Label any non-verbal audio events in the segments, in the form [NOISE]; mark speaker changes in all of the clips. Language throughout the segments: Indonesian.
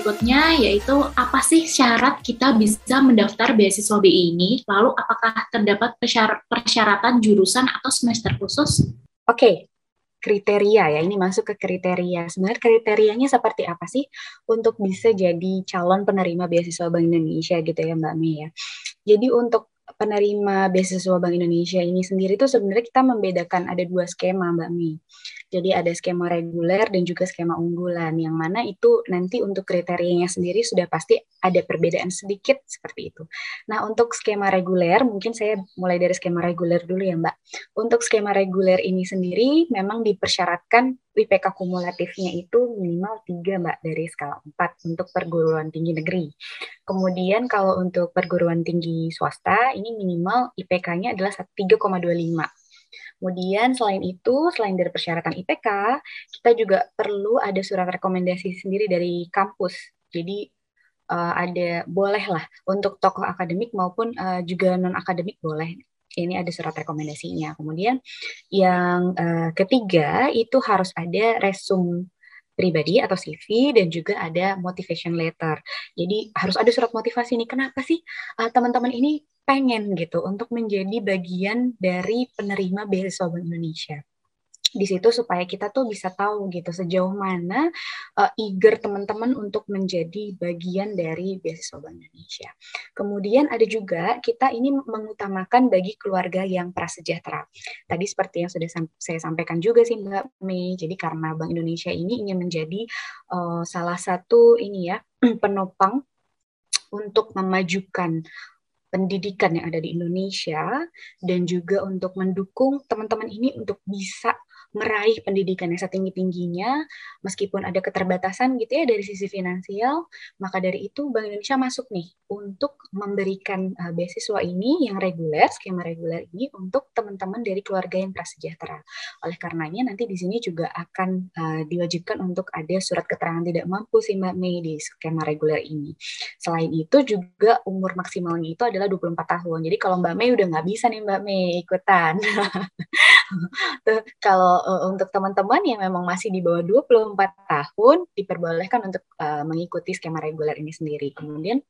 Speaker 1: berikutnya yaitu apa sih syarat kita bisa mendaftar beasiswa BI ini? Lalu apakah terdapat persyaratan jurusan atau semester khusus?
Speaker 2: Oke, okay. kriteria ya. Ini masuk ke kriteria. Sebenarnya kriterianya seperti apa sih untuk bisa jadi calon penerima beasiswa Bank Indonesia gitu ya Mbak Mei ya. Jadi untuk penerima beasiswa Bank Indonesia ini sendiri tuh sebenarnya kita membedakan ada dua skema Mbak Mi. Jadi ada skema reguler dan juga skema unggulan, yang mana itu nanti untuk kriterianya sendiri sudah pasti ada perbedaan sedikit seperti itu. Nah untuk skema reguler, mungkin saya mulai dari skema reguler dulu ya Mbak. Untuk skema reguler ini sendiri memang dipersyaratkan IPK kumulatifnya itu minimal 3 Mbak dari skala 4 untuk perguruan tinggi negeri. Kemudian kalau untuk perguruan tinggi swasta ini minimal IPK-nya adalah 3,25. Kemudian selain itu, selain dari persyaratan IPK, kita juga perlu ada surat rekomendasi sendiri dari kampus. Jadi uh, ada bolehlah untuk tokoh akademik maupun uh, juga non akademik boleh. Ini ada surat rekomendasinya. Kemudian yang uh, ketiga itu harus ada resum pribadi atau CV dan juga ada motivation letter. Jadi harus ada surat motivasi nih. Kenapa sih teman-teman uh, ini pengen gitu untuk menjadi bagian dari penerima beasiswa Bank Indonesia di situ supaya kita tuh bisa tahu gitu sejauh mana uh, eager teman-teman untuk menjadi bagian dari beasiswa Bank Indonesia. Kemudian ada juga kita ini mengutamakan bagi keluarga yang prasejahtera. Tadi seperti yang sudah saya sampaikan juga sih Mbak Mei. Jadi karena Bank Indonesia ini ingin menjadi uh, salah satu ini ya [CLEARS THROAT] penopang untuk memajukan pendidikan yang ada di Indonesia dan juga untuk mendukung teman-teman ini untuk bisa meraih pendidikan yang setinggi-tingginya meskipun ada keterbatasan gitu ya dari sisi finansial maka dari itu Bank Indonesia masuk nih untuk memberikan uh, beasiswa ini yang reguler skema reguler ini untuk teman-teman dari keluarga yang prasejahtera. Oleh karenanya nanti di sini juga akan uh, diwajibkan untuk ada surat keterangan tidak mampu sih Mbak Mei di skema reguler ini. Selain itu juga umur maksimalnya itu adalah 24 tahun. Jadi kalau Mbak Mei udah nggak bisa nih Mbak Mei ikutan [LAUGHS] [LAUGHS] kalau uh, untuk teman-teman yang memang masih di bawah 24 tahun diperbolehkan untuk uh, mengikuti skema reguler ini sendiri. Kemudian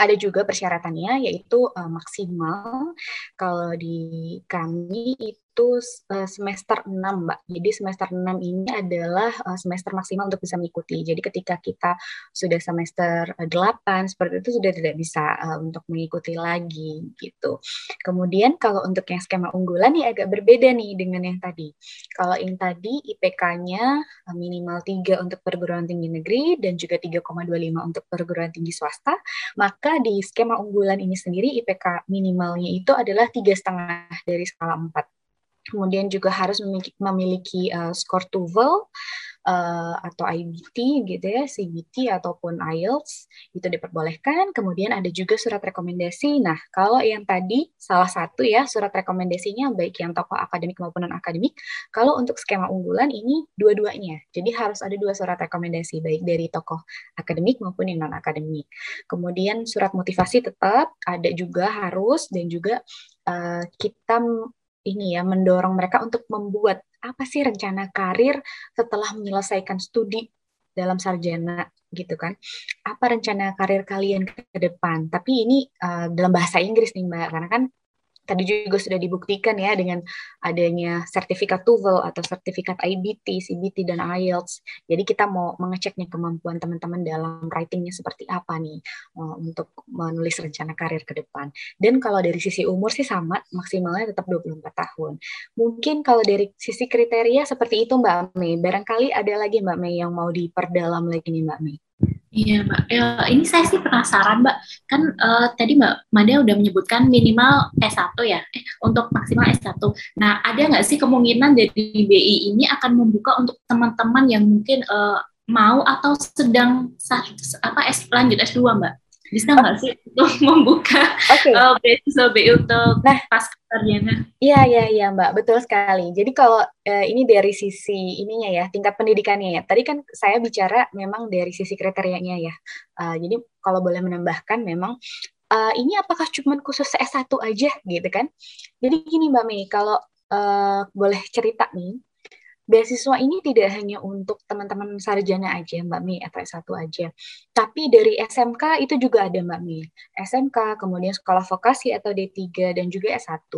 Speaker 2: ada juga persyaratannya yaitu uh, maksimal kalau di kami itu uh, semester 6, Mbak. Jadi semester 6 ini adalah uh, semester maksimal untuk bisa mengikuti. Jadi ketika kita sudah semester uh, 8 seperti itu sudah tidak bisa untuk mengikuti lagi gitu. Kemudian kalau untuk yang skema unggulan ya agak berbeda nih dengan yang tadi. Kalau yang tadi IPK-nya minimal 3 untuk perguruan tinggi negeri dan juga 3,25 untuk perguruan tinggi swasta, maka di skema unggulan ini sendiri IPK minimalnya itu adalah tiga setengah dari skala 4. Kemudian juga harus memiliki, memiliki uh, skor TOEFL uh, atau IBT gitu ya, CBT ataupun IELTS itu diperbolehkan. Kemudian ada juga surat rekomendasi. Nah, kalau yang tadi salah satu ya surat rekomendasinya baik yang tokoh akademik maupun non akademik. Kalau untuk skema unggulan ini dua-duanya. Jadi harus ada dua surat rekomendasi baik dari tokoh akademik maupun yang non akademik. Kemudian surat motivasi tetap ada juga harus dan juga uh, kita ini ya mendorong mereka untuk membuat apa sih rencana karir setelah menyelesaikan studi dalam sarjana gitu kan. Apa rencana karir kalian ke depan? Tapi ini uh, dalam bahasa Inggris nih mbak karena kan tadi juga sudah dibuktikan ya dengan adanya sertifikat TOEFL atau sertifikat IBT, CBT dan IELTS. Jadi kita mau mengeceknya kemampuan teman-teman dalam writingnya seperti apa nih uh, untuk menulis rencana karir ke depan. Dan kalau dari sisi umur sih sama, maksimalnya tetap 24 tahun. Mungkin kalau dari sisi kriteria seperti itu Mbak Mei. Barangkali ada lagi Mbak Mei yang mau diperdalam lagi nih Mbak Mei.
Speaker 1: Iya Mbak, ya, ini saya sih penasaran Mbak, kan uh, tadi Mbak Mada udah menyebutkan minimal S1 ya, eh, untuk maksimal S1. Nah, ada nggak sih kemungkinan dari BI ini akan membuka untuk teman-teman yang mungkin uh, mau atau sedang apa S lanjut S2 Mbak? Bisa nggak sih untuk [LAUGHS] membuka okay. uh, beasiswa BI untuk nah, pas sarjana?
Speaker 2: Iya iya iya Mbak, betul sekali. Jadi kalau uh, ini dari sisi ininya ya, tingkat pendidikannya ya. Tadi kan saya bicara memang dari sisi kriterianya ya. Uh, jadi kalau boleh menambahkan memang uh, ini apakah cuma khusus S1 aja gitu kan? Jadi gini Mbak Mei, kalau uh, boleh cerita nih, beasiswa ini tidak hanya untuk teman-teman sarjana aja Mbak Mi atau S1 aja. Tapi dari SMK itu juga ada Mbak Mi. SMK, kemudian sekolah vokasi atau D3 dan juga S1.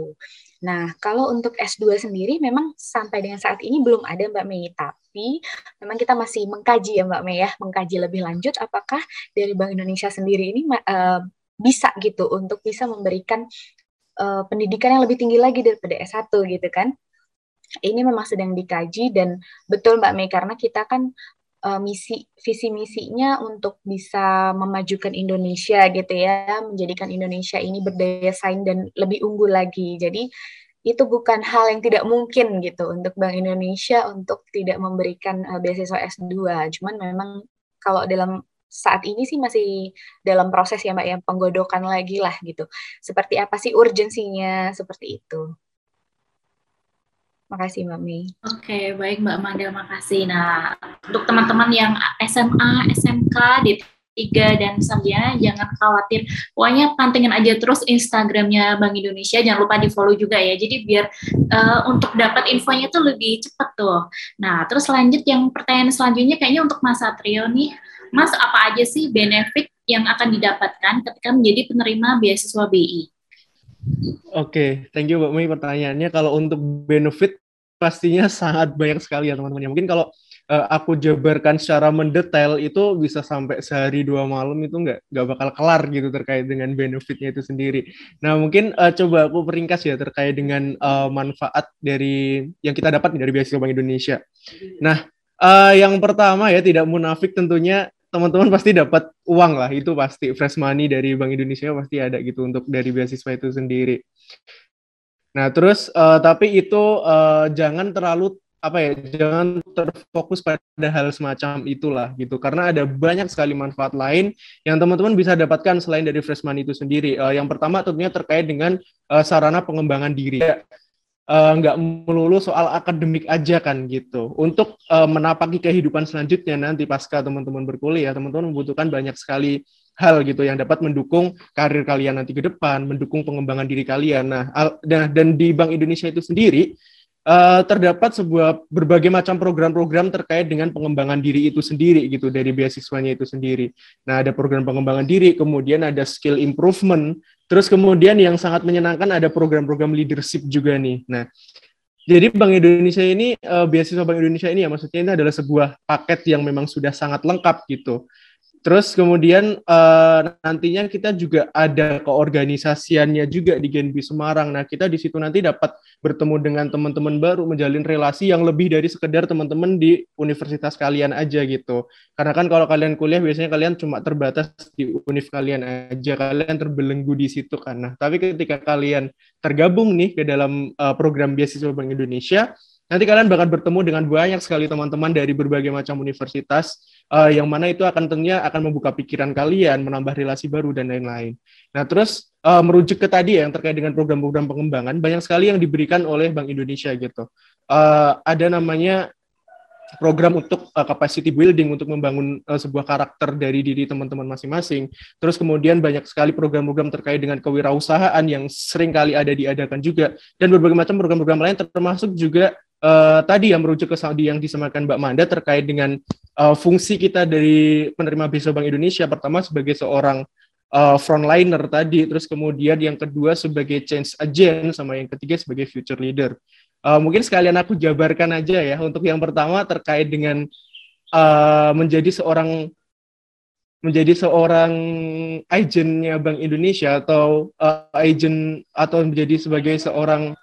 Speaker 2: Nah, kalau untuk S2 sendiri memang sampai dengan saat ini belum ada Mbak Mei, tapi memang kita masih mengkaji ya Mbak Mei ya, mengkaji lebih lanjut apakah dari Bank Indonesia sendiri ini uh, bisa gitu untuk bisa memberikan uh, pendidikan yang lebih tinggi lagi daripada S1 gitu kan ini memang sedang dikaji dan betul Mbak Mei karena kita kan uh, misi visi misinya untuk bisa memajukan Indonesia gitu ya, menjadikan Indonesia ini berdaya saing dan lebih unggul lagi. Jadi itu bukan hal yang tidak mungkin gitu untuk Bank Indonesia untuk tidak memberikan uh, beasiswa S2. Cuman memang kalau dalam saat ini sih masih dalam proses ya Mbak yang penggodokan lagi lah gitu. Seperti apa sih urgensinya seperti itu. Makasih Mbak Mei.
Speaker 1: Oke, okay, baik Mbak Manda, makasih. Nah, untuk teman-teman yang SMA, SMK, D3 dan sebagainya, jangan khawatir. Pokoknya pantengin aja terus Instagramnya Bank Indonesia, jangan lupa di follow juga ya. Jadi biar uh, untuk dapat infonya tuh lebih cepat tuh. Nah, terus lanjut yang pertanyaan selanjutnya kayaknya untuk Mas Satrio nih. Mas, apa aja sih benefit yang akan didapatkan ketika menjadi penerima beasiswa BI?
Speaker 3: Oke, okay, thank you Mbak Mei pertanyaannya. Kalau untuk benefit pastinya sangat banyak sekali ya teman-teman. Mungkin kalau uh, aku jabarkan secara mendetail itu bisa sampai sehari dua malam itu nggak nggak bakal kelar gitu terkait dengan benefitnya itu sendiri. Nah mungkin uh, coba aku peringkas ya terkait dengan uh, manfaat dari yang kita dapat dari beasiswa Bank Indonesia. Nah uh, yang pertama ya tidak munafik tentunya teman-teman pasti dapat uang lah itu pasti fresh money dari Bank Indonesia pasti ada gitu untuk dari beasiswa itu sendiri. Nah, terus uh, tapi itu uh, jangan terlalu apa ya, jangan terfokus pada hal semacam itulah gitu. Karena ada banyak sekali manfaat lain yang teman-teman bisa dapatkan selain dari freshman itu sendiri. Uh, yang pertama tentunya terkait dengan uh, sarana pengembangan diri. Uh, nggak melulu soal akademik aja kan gitu. Untuk uh, menapaki kehidupan selanjutnya nanti pasca teman-teman berkuliah, teman-teman membutuhkan banyak sekali hal gitu yang dapat mendukung karir kalian nanti ke depan, mendukung pengembangan diri kalian. Nah, nah dan di Bank Indonesia itu sendiri uh, terdapat sebuah berbagai macam program-program terkait dengan pengembangan diri itu sendiri gitu dari beasiswanya itu sendiri. Nah, ada program pengembangan diri, kemudian ada skill improvement, terus kemudian yang sangat menyenangkan ada program-program leadership juga nih. Nah, jadi Bank Indonesia ini uh, beasiswa Bank Indonesia ini ya maksudnya ini adalah sebuah paket yang memang sudah sangat lengkap gitu. Terus kemudian uh, nantinya kita juga ada keorganisasiannya juga di Genbi Semarang. Nah, kita di situ nanti dapat bertemu dengan teman-teman baru, menjalin relasi yang lebih dari sekedar teman-teman di universitas kalian aja gitu. Karena kan kalau kalian kuliah biasanya kalian cuma terbatas di univ kalian aja, kalian terbelenggu di situ kan. Nah, tapi ketika kalian tergabung nih ke dalam uh, program beasiswa Bank Indonesia, nanti kalian bakal bertemu dengan banyak sekali teman-teman dari berbagai macam universitas uh, yang mana itu akan tentunya akan membuka pikiran kalian, menambah relasi baru dan lain-lain. Nah, terus uh, merujuk ke tadi ya, yang terkait dengan program-program pengembangan, banyak sekali yang diberikan oleh Bank Indonesia gitu. Uh, ada namanya program untuk uh, capacity building untuk membangun uh, sebuah karakter dari diri teman-teman masing-masing. Terus kemudian banyak sekali program-program terkait dengan kewirausahaan yang sering kali ada diadakan juga dan berbagai macam program-program lain termasuk juga uh, tadi yang merujuk ke Saudi yang disamakan Mbak Manda terkait dengan uh, fungsi kita dari penerima beasiswa Bank Indonesia pertama sebagai seorang uh, frontliner tadi, terus kemudian yang kedua sebagai change agent, sama yang ketiga sebagai future leader. Uh, mungkin sekalian aku jabarkan aja ya untuk yang pertama terkait dengan uh, menjadi seorang menjadi seorang agentnya Bank Indonesia atau uh, agent atau menjadi sebagai seorang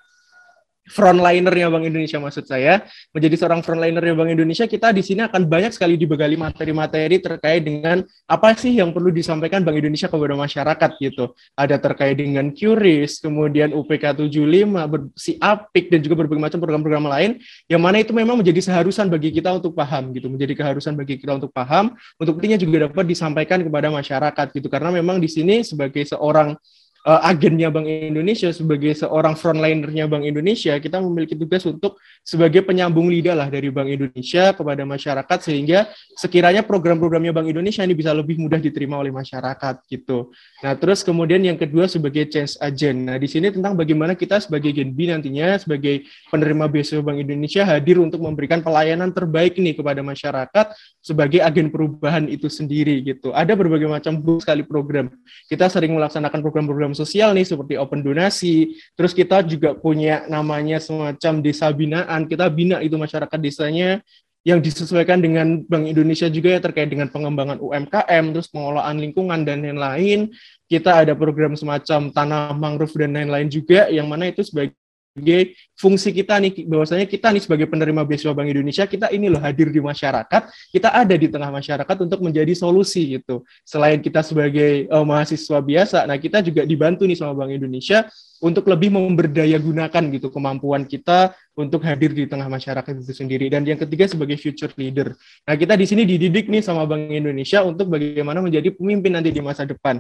Speaker 3: frontlinernya Bank Indonesia maksud saya. Menjadi seorang frontlinernya Bank Indonesia kita di sini akan banyak sekali dibekali materi-materi terkait dengan apa sih yang perlu disampaikan Bank Indonesia kepada masyarakat gitu. Ada terkait dengan QRIS kemudian UPK 75 si APIK dan juga berbagai macam program-program lain yang mana itu memang menjadi seharusan bagi kita untuk paham gitu. Menjadi keharusan bagi kita untuk paham untuk intinya juga dapat disampaikan kepada masyarakat gitu. Karena memang di sini sebagai seorang uh, agennya Bank Indonesia sebagai seorang frontlinernya Bank Indonesia kita memiliki tugas untuk sebagai penyambung lidah lah dari Bank Indonesia kepada masyarakat sehingga sekiranya program-programnya Bank Indonesia ini bisa lebih mudah diterima oleh masyarakat gitu. Nah terus kemudian yang kedua sebagai change agent. Nah di sini tentang bagaimana kita sebagai Gen B nantinya sebagai penerima beasiswa Bank Indonesia hadir untuk memberikan pelayanan terbaik nih kepada masyarakat sebagai agen perubahan itu sendiri gitu. Ada berbagai macam sekali program. Kita sering melaksanakan program-program sosial nih seperti open donasi. Terus kita juga punya namanya semacam desa binaan. Kita bina itu masyarakat desanya yang disesuaikan dengan Bank Indonesia juga ya terkait dengan pengembangan UMKM, terus pengelolaan lingkungan dan lain-lain. Kita ada program semacam tanah mangrove dan lain-lain juga yang mana itu sebagai sebagai fungsi kita nih bahwasanya kita nih sebagai penerima beasiswa Bank Indonesia kita ini loh hadir di masyarakat kita ada di tengah masyarakat untuk menjadi solusi gitu. Selain kita sebagai uh, mahasiswa biasa nah kita juga dibantu nih sama Bank Indonesia untuk lebih memberdaya gunakan gitu kemampuan kita untuk hadir di tengah masyarakat itu sendiri. Dan yang ketiga sebagai future leader. Nah kita di sini dididik nih sama Bank Indonesia untuk bagaimana menjadi pemimpin nanti di masa depan.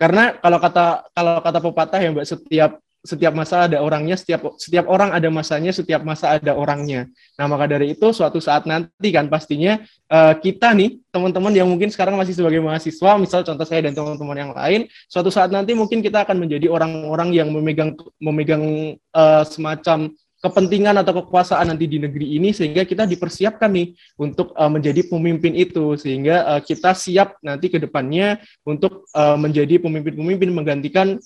Speaker 3: Karena kalau kata kalau kata pepatah ya Mbak setiap setiap masa ada orangnya, setiap setiap orang ada masanya, setiap masa ada orangnya. Nah, maka dari itu suatu saat nanti kan pastinya uh, kita nih, teman-teman yang mungkin sekarang masih sebagai mahasiswa, misal contoh saya dan teman-teman yang lain, suatu saat nanti mungkin kita akan menjadi orang-orang yang memegang memegang uh, semacam kepentingan atau kekuasaan nanti di negeri ini sehingga kita dipersiapkan nih untuk uh, menjadi pemimpin itu sehingga uh, kita siap nanti ke depannya untuk uh, menjadi pemimpin-pemimpin menggantikan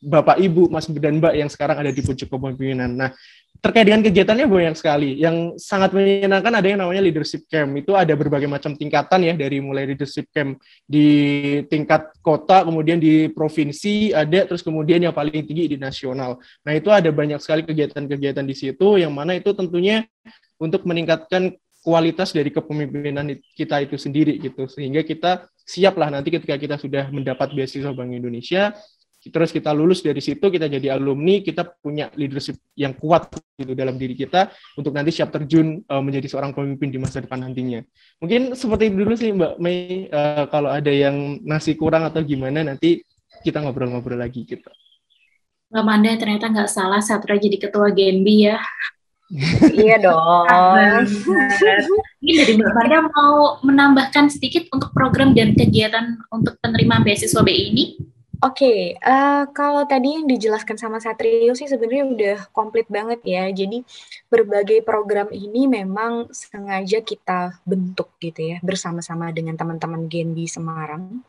Speaker 3: Bapak Ibu, Mas dan Mbak yang sekarang ada di pucuk kepemimpinan. Nah, terkait dengan kegiatannya banyak sekali. Yang sangat menyenangkan ada yang namanya leadership camp. Itu ada berbagai macam tingkatan ya dari mulai leadership camp di tingkat kota, kemudian di provinsi ada, terus kemudian yang paling tinggi di nasional. Nah, itu ada banyak sekali kegiatan-kegiatan di situ yang mana itu tentunya untuk meningkatkan kualitas dari kepemimpinan kita itu sendiri gitu sehingga kita siaplah nanti ketika kita sudah mendapat beasiswa Bank Indonesia terus kita lulus dari situ kita jadi alumni kita punya leadership yang kuat gitu dalam diri kita untuk nanti siap terjun uh, menjadi seorang pemimpin di masa depan nantinya mungkin seperti itu dulu sih Mbak Mei uh, kalau ada yang masih kurang atau gimana nanti kita ngobrol-ngobrol lagi gitu
Speaker 1: Mbak Manda ternyata nggak salah Satra jadi ketua Genbi ya [LAUGHS]
Speaker 2: iya dong. [LAUGHS]
Speaker 1: Mungkin dari Mbak Manda mau menambahkan sedikit untuk program dan kegiatan untuk penerima beasiswa BI ini?
Speaker 2: Oke, uh, kalau tadi yang dijelaskan sama Satrio sih sebenarnya udah komplit banget ya. Jadi berbagai program ini memang sengaja kita bentuk gitu ya bersama-sama dengan teman-teman Genbi Semarang.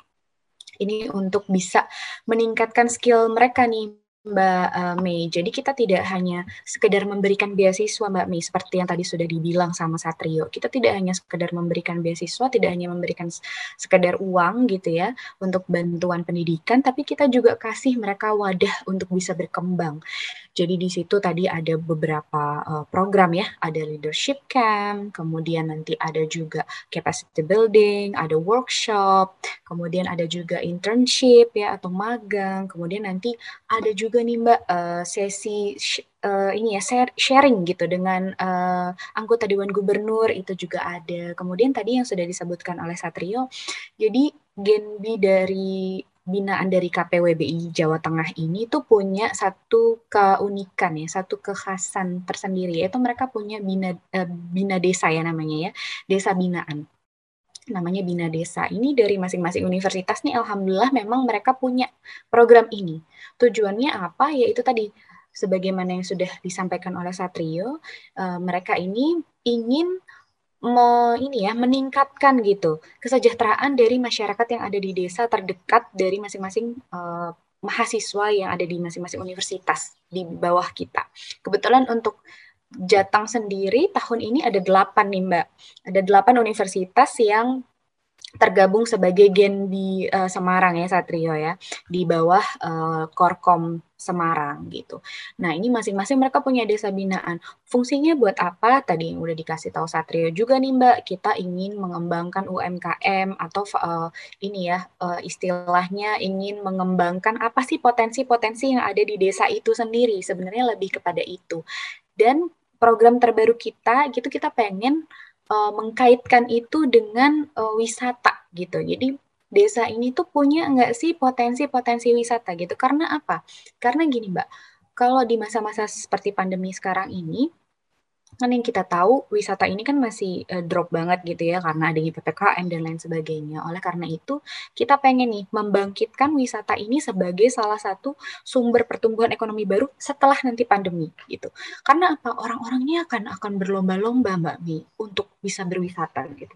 Speaker 2: Ini untuk bisa meningkatkan skill mereka nih Mbak uh, Mei. Jadi kita tidak hanya sekedar memberikan beasiswa Mbak Mei seperti yang tadi sudah dibilang sama Satrio. Kita tidak hanya sekedar memberikan beasiswa, tidak hanya memberikan sekedar uang gitu ya untuk bantuan pendidikan, tapi kita juga kasih mereka wadah untuk bisa berkembang. Jadi di situ tadi ada beberapa uh, program ya, ada leadership camp, kemudian nanti ada juga capacity building, ada workshop, kemudian ada juga internship ya atau magang, kemudian nanti ada juga nih Mbak uh, sesi uh, ini ya share, sharing gitu dengan uh, anggota dewan gubernur itu juga ada. Kemudian tadi yang sudah disebutkan oleh Satrio, jadi Genbi dari binaan dari KPWBI Jawa Tengah ini tuh punya satu keunikan ya, satu kekhasan tersendiri yaitu mereka punya bina uh, bina desa ya namanya ya, desa binaan. Namanya Bina Desa. Ini dari masing-masing universitas nih alhamdulillah memang mereka punya program ini. Tujuannya apa? Yaitu tadi sebagaimana yang sudah disampaikan oleh Satrio, uh, mereka ini ingin me, ini ya meningkatkan gitu kesejahteraan dari masyarakat yang ada di desa terdekat dari masing-masing uh, mahasiswa yang ada di masing-masing universitas di bawah kita. Kebetulan untuk Jatang sendiri tahun ini ada delapan nih Mbak. Ada delapan universitas yang tergabung sebagai gen di uh, Semarang ya Satrio ya di bawah uh, Korkom Semarang gitu. Nah ini masing-masing mereka punya desa binaan. Fungsinya buat apa? Tadi udah dikasih tahu Satrio juga nih Mbak. Kita ingin mengembangkan UMKM atau uh, ini ya uh, istilahnya ingin mengembangkan apa sih potensi-potensi yang ada di desa itu sendiri. Sebenarnya lebih kepada itu. Dan program terbaru kita gitu kita pengen uh, mengkaitkan itu dengan uh, wisata gitu. Jadi desa ini tuh punya nggak sih potensi-potensi wisata gitu. Karena apa? Karena gini Mbak, kalau di masa-masa seperti pandemi sekarang ini, kan yang kita tahu wisata ini kan masih uh, drop banget gitu ya karena adanya PPKM dan lain sebagainya. Oleh karena itu, kita pengen nih membangkitkan wisata ini sebagai salah satu sumber pertumbuhan ekonomi baru setelah nanti pandemi gitu. Karena apa? Orang-orangnya akan akan berlomba-lomba Mbak Mi untuk bisa berwisata gitu.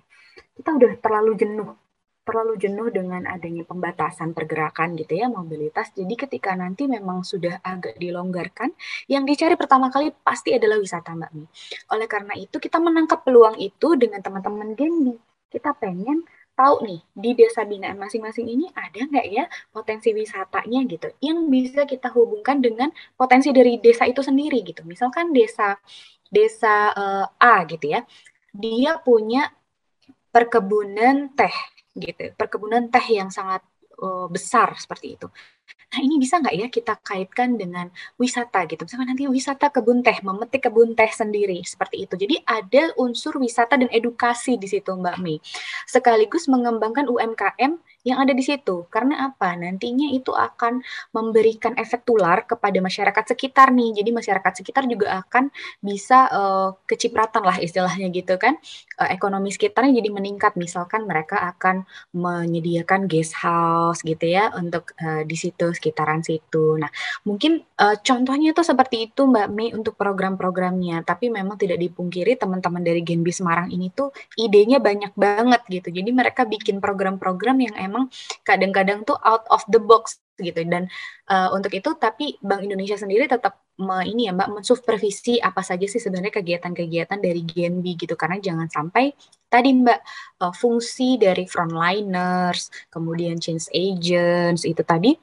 Speaker 2: Kita udah terlalu jenuh terlalu jenuh dengan adanya pembatasan pergerakan gitu ya mobilitas. Jadi ketika nanti memang sudah agak dilonggarkan, yang dicari pertama kali pasti adalah wisata Mbak Mi. Oleh karena itu kita menangkap peluang itu dengan teman-teman Genbi. Kita pengen tahu nih di desa binaan masing-masing ini ada nggak ya potensi wisatanya gitu yang bisa kita hubungkan dengan potensi dari desa itu sendiri gitu misalkan desa desa uh, A gitu ya dia punya perkebunan teh gitu perkebunan teh yang sangat uh, besar seperti itu Nah ini bisa nggak ya kita kaitkan dengan wisata gitu. Misalnya nanti wisata kebun teh, memetik kebun teh sendiri seperti itu. Jadi ada unsur wisata dan edukasi di situ Mbak Mei. Sekaligus mengembangkan UMKM yang ada di situ. Karena apa? Nantinya itu akan memberikan efek tular kepada masyarakat sekitar nih. Jadi masyarakat sekitar juga akan bisa uh, kecipratan lah istilahnya gitu kan. Uh, ekonomi sekitarnya jadi meningkat. Misalkan mereka akan menyediakan guest house gitu ya untuk uh, di situ sekitaran situ. Nah, mungkin uh, contohnya itu seperti itu Mbak Mei untuk program-programnya. Tapi memang tidak dipungkiri teman-teman dari Genbi Semarang ini tuh idenya banyak banget gitu. Jadi mereka bikin program-program yang emang kadang-kadang tuh out of the box gitu dan uh, untuk itu tapi Bank Indonesia sendiri tetap me, ini ya Mbak mensupervisi apa saja sih sebenarnya kegiatan-kegiatan dari GNB gitu karena jangan sampai tadi Mbak uh, fungsi dari frontliners kemudian change agents itu tadi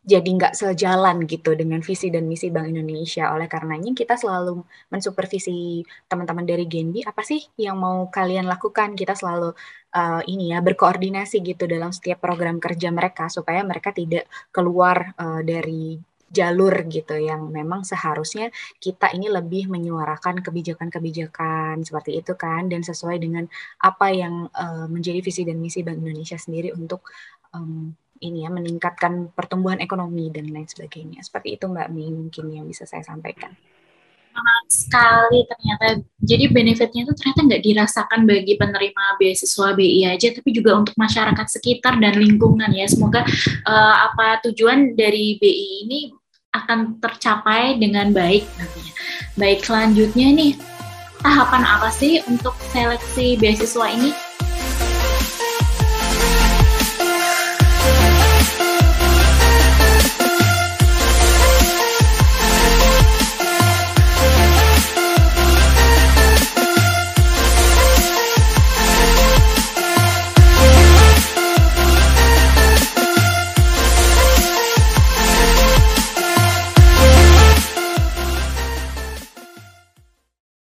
Speaker 2: jadi nggak sejalan gitu dengan visi dan misi Bank Indonesia. Oleh karenanya kita selalu mensupervisi teman-teman dari Genbi apa sih yang mau kalian lakukan. Kita selalu uh, ini ya berkoordinasi gitu dalam setiap program kerja mereka supaya mereka tidak keluar uh, dari jalur gitu yang memang seharusnya kita ini lebih menyuarakan kebijakan-kebijakan seperti itu kan dan sesuai dengan apa yang uh, menjadi visi dan misi Bank Indonesia sendiri untuk um, ini ya meningkatkan pertumbuhan ekonomi dan lain sebagainya. Seperti itu Mbak Mi mungkin yang bisa saya sampaikan.
Speaker 1: Sangat sekali ternyata. Jadi benefitnya itu ternyata nggak dirasakan bagi penerima beasiswa BI aja, tapi juga untuk masyarakat sekitar dan lingkungan ya. Semoga uh, apa tujuan dari BI ini akan tercapai dengan baik nantinya. Baik selanjutnya nih, tahapan apa sih untuk seleksi beasiswa ini?